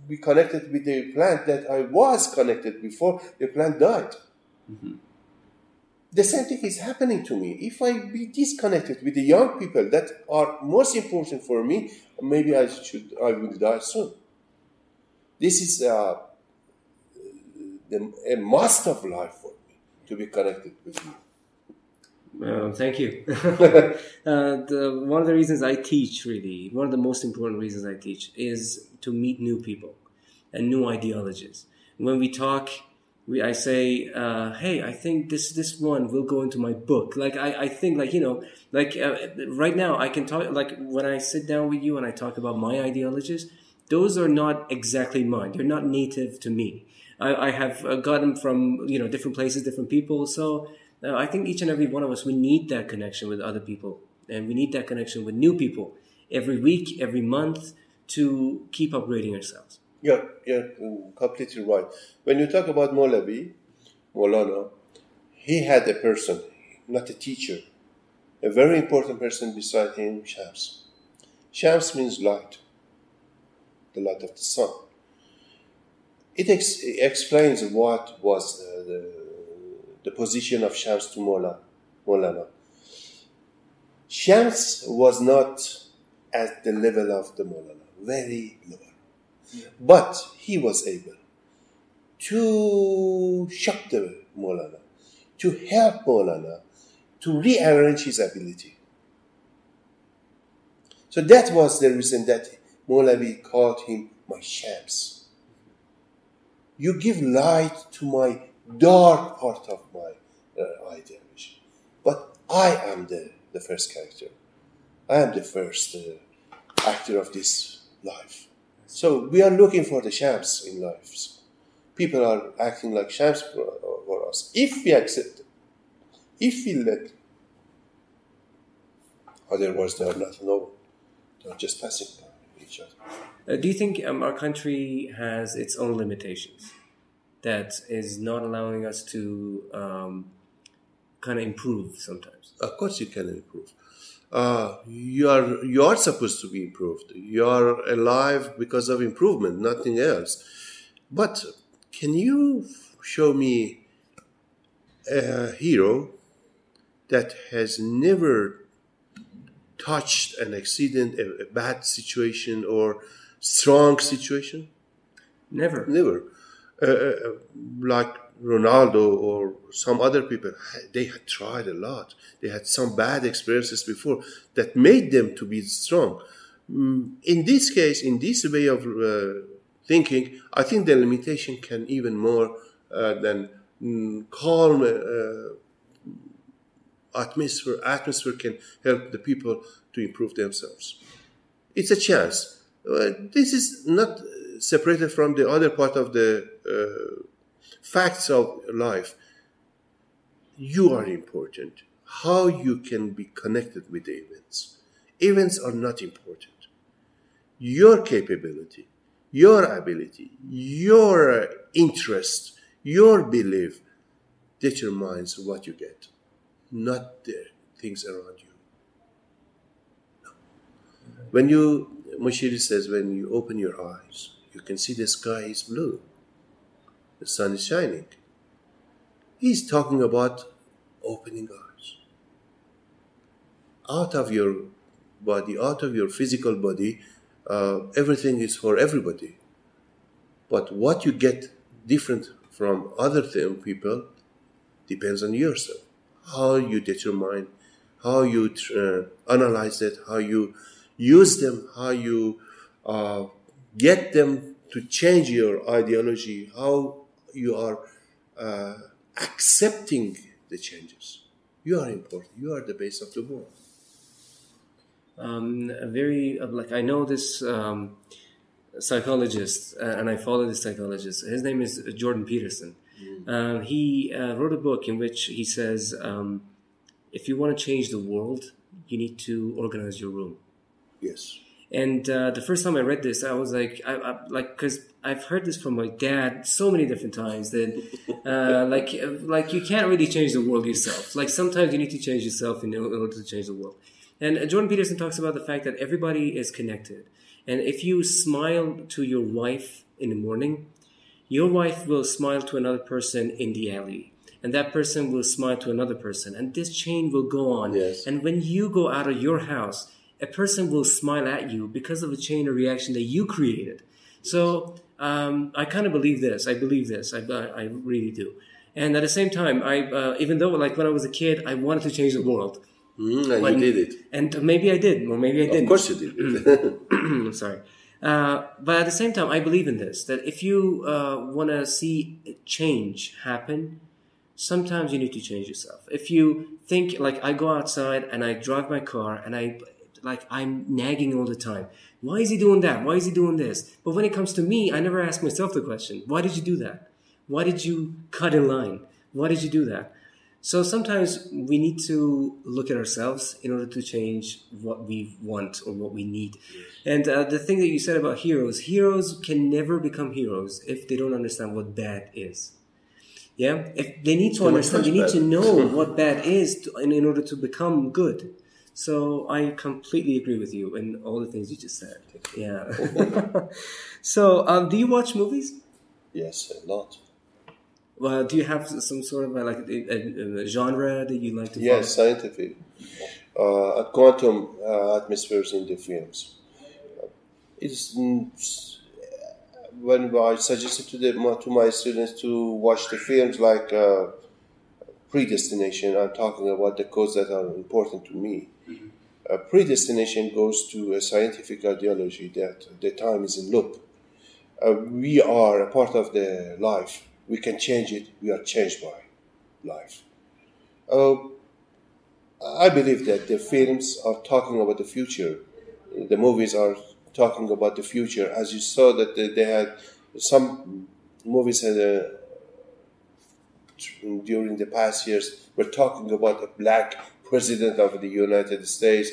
be connected with the plant that I was connected before, the plant died. Mm-hmm the same thing is happening to me. If I be disconnected with the young people that are most important for me, maybe I should I will die soon. This is uh, the, a must of life for me to be connected with you. Uh, thank you. uh, the, one of the reasons I teach, really, one of the most important reasons I teach, is to meet new people and new ideologies. When we talk we I say, uh, hey, I think this this one will go into my book. Like I, I think like you know like uh, right now I can talk like when I sit down with you and I talk about my ideologies, those are not exactly mine. They're not native to me. I, I have uh, gotten from you know different places, different people. So uh, I think each and every one of us we need that connection with other people, and we need that connection with new people every week, every month to keep upgrading ourselves. Yeah, yeah, mm, completely right. When you talk about Molavi, Molana, he had a person, not a teacher, a very important person beside him, Shams. Shams means light, the light of the sun. It ex- explains what was the, the, the, position of Shams to Mola, Molana. Shams was not at the level of the Molana, very low. But he was able to shock the Molana, to help Molana to rearrange his ability. So that was the reason that Molavi called him my Shams. You give light to my dark part of my uh, ideology. But I am the, the first character. I am the first uh, actor of this life. So we are looking for the Shams in lives. People are acting like for, for us. If we accept it, if we let, otherwise they are not known. They are just passing by each other. Uh, do you think um, our country has its own limitations that is not allowing us to um, kind of improve sometimes? Of course, you can improve. Uh, you are you are supposed to be improved. You are alive because of improvement, nothing else. But can you show me a hero that has never touched an accident, a, a bad situation, or strong situation? Never. Never. Uh, uh, like Ronaldo or some other people, they had tried a lot. They had some bad experiences before that made them to be strong. Mm, In this case, in this way of uh, thinking, I think the limitation can even more uh, than mm, calm uh, atmosphere. Atmosphere can help the people to improve themselves. It's a chance. Uh, this is not separated from the other part of the uh, facts of life. You are important. How you can be connected with the events. Events are not important. Your capability, your ability, your interest, your belief determines what you get, not the things around you. When you, Mushiri says, when you open your eyes, you can see the sky is blue, the sun is shining. He's talking about opening eyes. Out of your body, out of your physical body, uh, everything is for everybody. But what you get different from other th- people depends on yourself. How you determine, how you uh, analyze it, how you use them, how you uh, get them to change your ideology, how you are uh, accepting the changes. You are important. You are the base of the world. um, a very uh, like I know this um, psychologist, uh, and I follow this psychologist. His name is Jordan Peterson. Uh, he uh, wrote a book in which he says, um, if you want to change the world, you need to organize your room. Yes. And uh, the first time I read this, I was like, I, I like, because I've heard this from my dad so many different times that, uh, like, like you can't really change the world yourself. Like sometimes you need to change yourself in order to change the world. And uh, Jordan Peterson talks about the fact that everybody is connected, and if you smile to your wife in the morning, your wife will smile to another person in the alley. And that person will smile to another person. And this chain will go on. Yes. And when you go out of your house, a person will smile at you because of a chain of reaction that you created. So um, I kind of believe this. I believe this. I, I, really do. And at the same time, I uh, even though like when I was a kid, I wanted to change the world. Mm, and When- you did it. And maybe I did, or maybe I didn't. Of course you did. I'm sorry. Uh, but at the same time, I believe in this that if you uh, want to see change happen, sometimes you need to change yourself. If you think, like, I go outside and I drive my car and I, like, I'm nagging all the time. Why is he doing that? Why is he doing this? But when it comes to me, I never ask myself the question why did you do that? Why did you cut in line? Why did you do that? So sometimes we need to look at ourselves in order to change what we want or what we need. And uh, the thing that you said about heroes, heroes can never become heroes if they don't understand what bad is. Yeah, if they need to understand, they need to know what bad is to, in, in order to become good. So I completely agree with you in all the things you just said. Yeah. so, um, do you watch movies? yes, a lot. Well, do you have some sort of uh, like a, a, a genre that you like to? Yes, scientific. Uh, at quantum uh, atmospheres in the films. It's when I suggested to the, my, to my students to watch the films like uh, Predestination. I'm talking about the codes that are important to me. Uh, predestination goes to a scientific ideology that the time is in loop. Uh, we are a part of the life. We can change it. We are changed by life. Uh, I believe that the films are talking about the future the movies are talking about the future. As you saw that they, had some movies had a, during the past years were talking about a black president of the United States,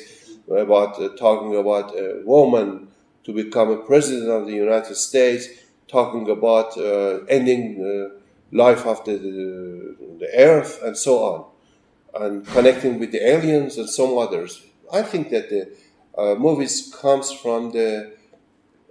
about uh, talking about a woman to become a president of the United States, talking about uh, ending life after the, the earth and so on, and connecting with the aliens and some others. I think that the uh, movies comes from the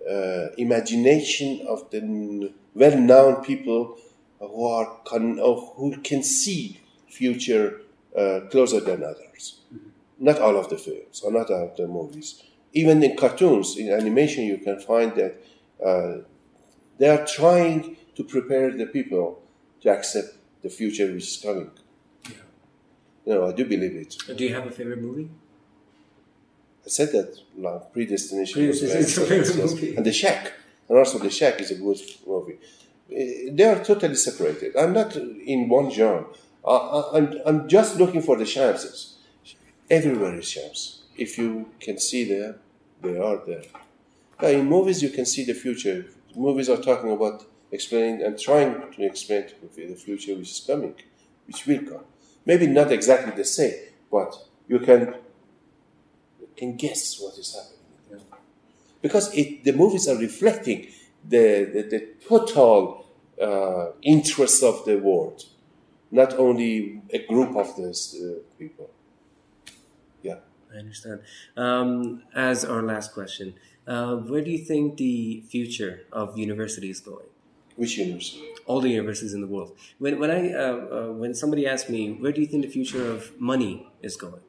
uh, imagination of the well-known people who are con- who can see future uh, closer than others. Mm-hmm. Not all of the films or not all of the movies. Even in cartoons, in animation, you can find that uh, they are trying to prepare the people to accept the future which is coming. Yeah. You know, I do believe it. Do you have a favorite movie? I said that like, predestination. Predestination is a movie. And the Shack, and also the Shack is a good movie. Eh, they are totally separated. I'm not in one genre. I, am I'm, I'm just looking for the chances. Everywhere is chance. If you can see them, they are there. Yeah, in movies, you can see the future. Movies are talking about explaining and trying to explain the future which is coming, which will come. Maybe not exactly the same, but you can can guess what is happening. Because it, the movies are reflecting the, the, the total uh, interests of the world, not only a group of those uh, people. Yeah. I understand. Um, as our last question, uh, where do you think the future of university is going? Which university? All the universities in the world. When when I uh, uh, when somebody asks me, where do you think the future of money is going?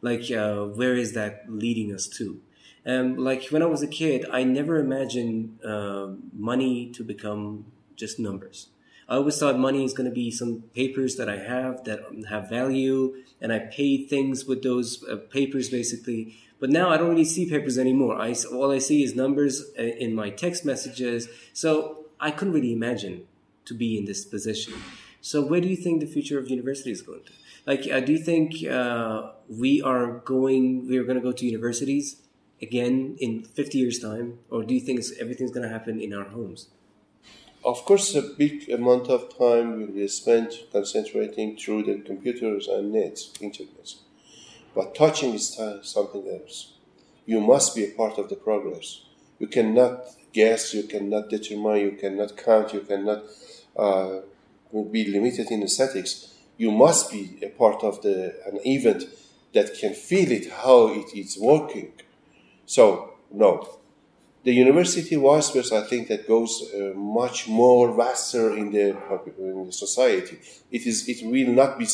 Like, uh, where is that leading us to? And um, like when I was a kid, I never imagined uh, money to become just numbers. I always thought money is going to be some papers that I have that have value, and I pay things with those uh, papers basically. But now I don't really see papers anymore. I all I see is numbers uh, in my text messages. So I couldn't really imagine to be in this position. So where do you think the future of university is going to? Like, uh, do you think uh, we are going, we are going to go to universities again in 50 years' time? Or do you think everything's going to happen in our homes? Of course, a big amount of time will be spent concentrating through the computers and nets, internet. But touching is something else. You must be a part of the progress. You cannot guess, you cannot determine, you cannot count, you cannot uh, be limited in aesthetics you must be a part of the an event that can feel it how it is working. So no, the university vice versa. I think that goes uh, much more vaster in the, in the society. It is it will not be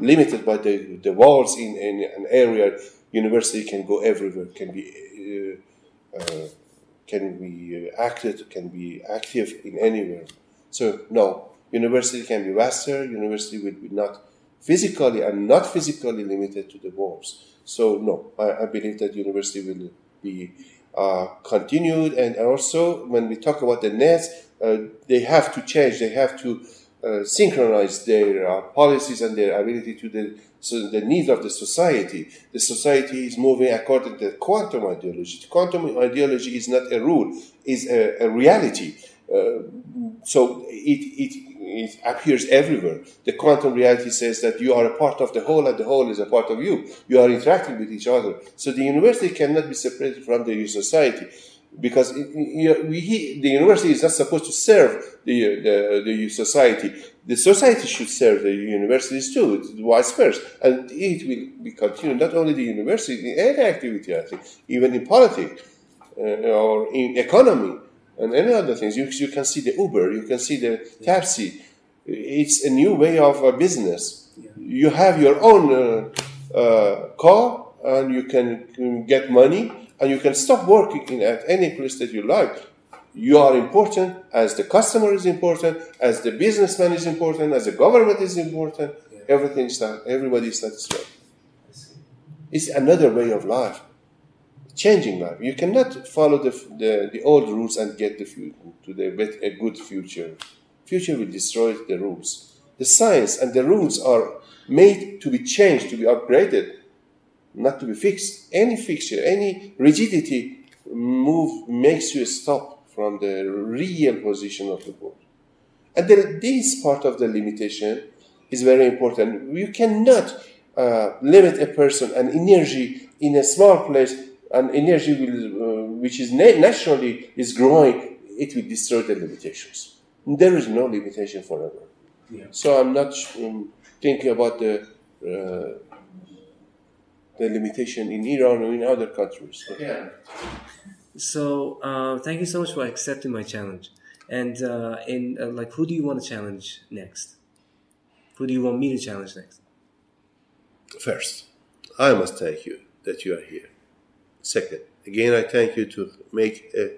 limited by the, the walls in, in an area. University can go everywhere. Can be uh, uh, can be acted. Can be active in anywhere. So no, University can be vaster. University will be not physically and not physically limited to the walls. So no, I, I believe that university will be continued. And also, when we talk about the nets, uh, they have to change. They have to uh, synchronize their uh, policies and their ability to the so the needs of the society. The society is moving according to quantum ideology. The quantum ideology is not a rule; is a, a reality. So it, it it appears everywhere. The quantum reality says that you are a part of the whole and the whole is a part of you. You are interacting with each other. So the university cannot be separated from the society because we, the university is not supposed to serve the, the, the, society. The society should serve the universities too, vice versa. And it will be continued, not only the university, in any activity, I think, even in politics uh, or in economy and any other things. You, you can see the Uber, you can see the taxi. It's a new way of uh, business. Yeah. You have your own uh, uh, car and you can get money and you can stop working at any place that you like. You are important as the customer is important, as the businessman is important, as the government is important. Yeah. Everything is everybody is satisfied. It's another way of life changing life. You cannot follow the, the, the old rules and get the to the a good future. Future will destroy the rules. The science and the rules are made to be changed, to be upgraded. not to be fixed. Any fixture, any rigidity move makes you stop from the real position of the board. And then this part of the limitation is very important. You cannot uh, limit a person and energy in a small place, and energy will, uh, which is na- naturally is growing, it will destroy the limitations. There is no limitation forever. Yeah. So I'm not um, thinking about the uh, the limitation in Iran or in other countries. Yeah. So uh, thank you so much for accepting my challenge. And uh, in uh, like, who do you want to challenge next? Who do you want me to challenge next? First, I must thank you that you are here. Second, again, I thank you to make a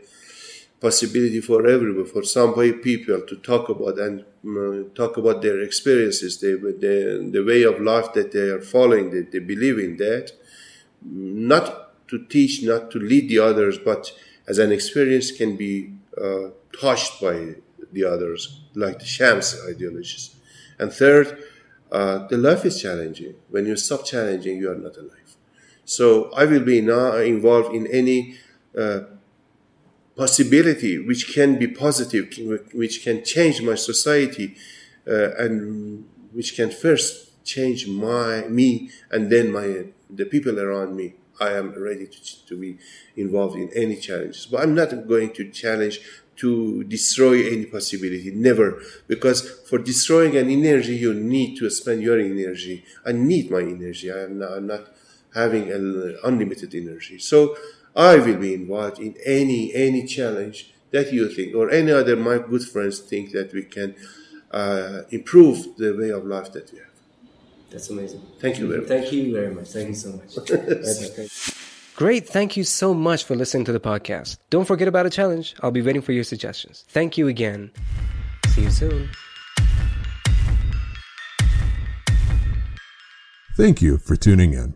possibility for everyone, for some people to talk about and uh, talk about their experiences, the, the, the way of life that they are following, that they believe in that. Not to teach, not to lead the others, but as an experience can be uh, touched by the others, like the Shams ideologies. And third, uh, the life is challenging. When you stop challenging, you are not alive. So I will be now involved in any uh, possibility which can be positive, which can change my society, uh, and which can first change my me and then my the people around me. I am ready to, to be involved in any challenges, but I'm not going to challenge to destroy any possibility. Never, because for destroying an energy, you need to spend your energy. I need my energy. I am not, I'm not having an unlimited energy. So I will be involved in any any challenge that you think or any other my good friends think that we can uh, improve the way of life that we have. That's amazing. Thank you very much. Thank you very much. Thank you so much. Great. Thank you so much for listening to the podcast. Don't forget about a challenge. I'll be waiting for your suggestions. Thank you again. See you soon. Thank you for tuning in.